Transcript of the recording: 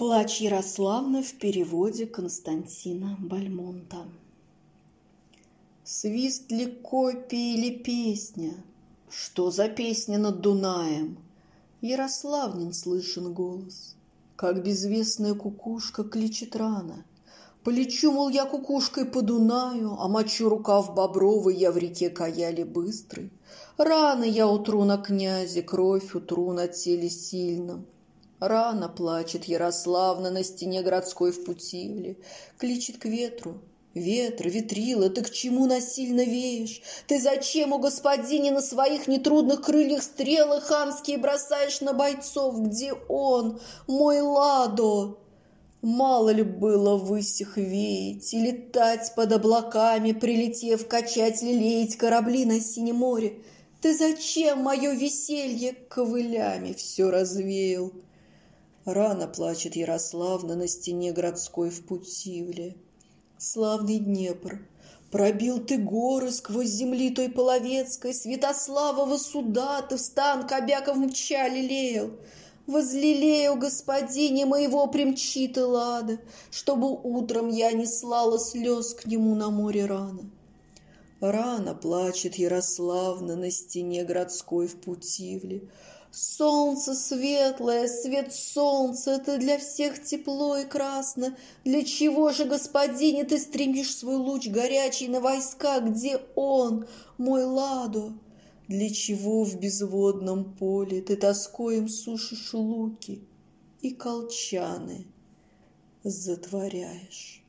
Плач Ярославны в переводе Константина Бальмонта. Свист ли копии или песня? Что за песня над Дунаем? Ярославнин слышен голос, Как безвестная кукушка кличет рано. Полечу, мол, я кукушкой по Дунаю, А мочу рукав бобровый я в реке Каяли быстрый. Рано я утру на князе, Кровь утру на теле сильном. Рано плачет Ярославна на стене городской в Путивле, Кличет к ветру. Ветр, ветрила, ты к чему насильно веешь? Ты зачем, у господине, на своих нетрудных крыльях стрелы ханские бросаешь на бойцов? Где он, мой Ладо? Мало ли было высих веять и летать под облаками, Прилетев качать, лелеять корабли на синем море? Ты зачем мое веселье ковылями все развеял? Рано плачет Ярославна на стене городской в Путивле. Славный Днепр, пробил ты горы сквозь земли той половецкой, Святославова суда ты в стан Кобяков мча лелеял. Возлелею, господине моего, примчи ты лада, Чтобы утром я не слала слез к нему на море рано. Рано плачет Ярославна на стене городской в Путивле, Солнце светлое, свет солнца, это для всех тепло и красно. Для чего же, господине, ты стремишь свой луч горячий на войска? Где он, мой Ладо? Для чего в безводном поле ты тоскоем сушишь луки и колчаны затворяешь?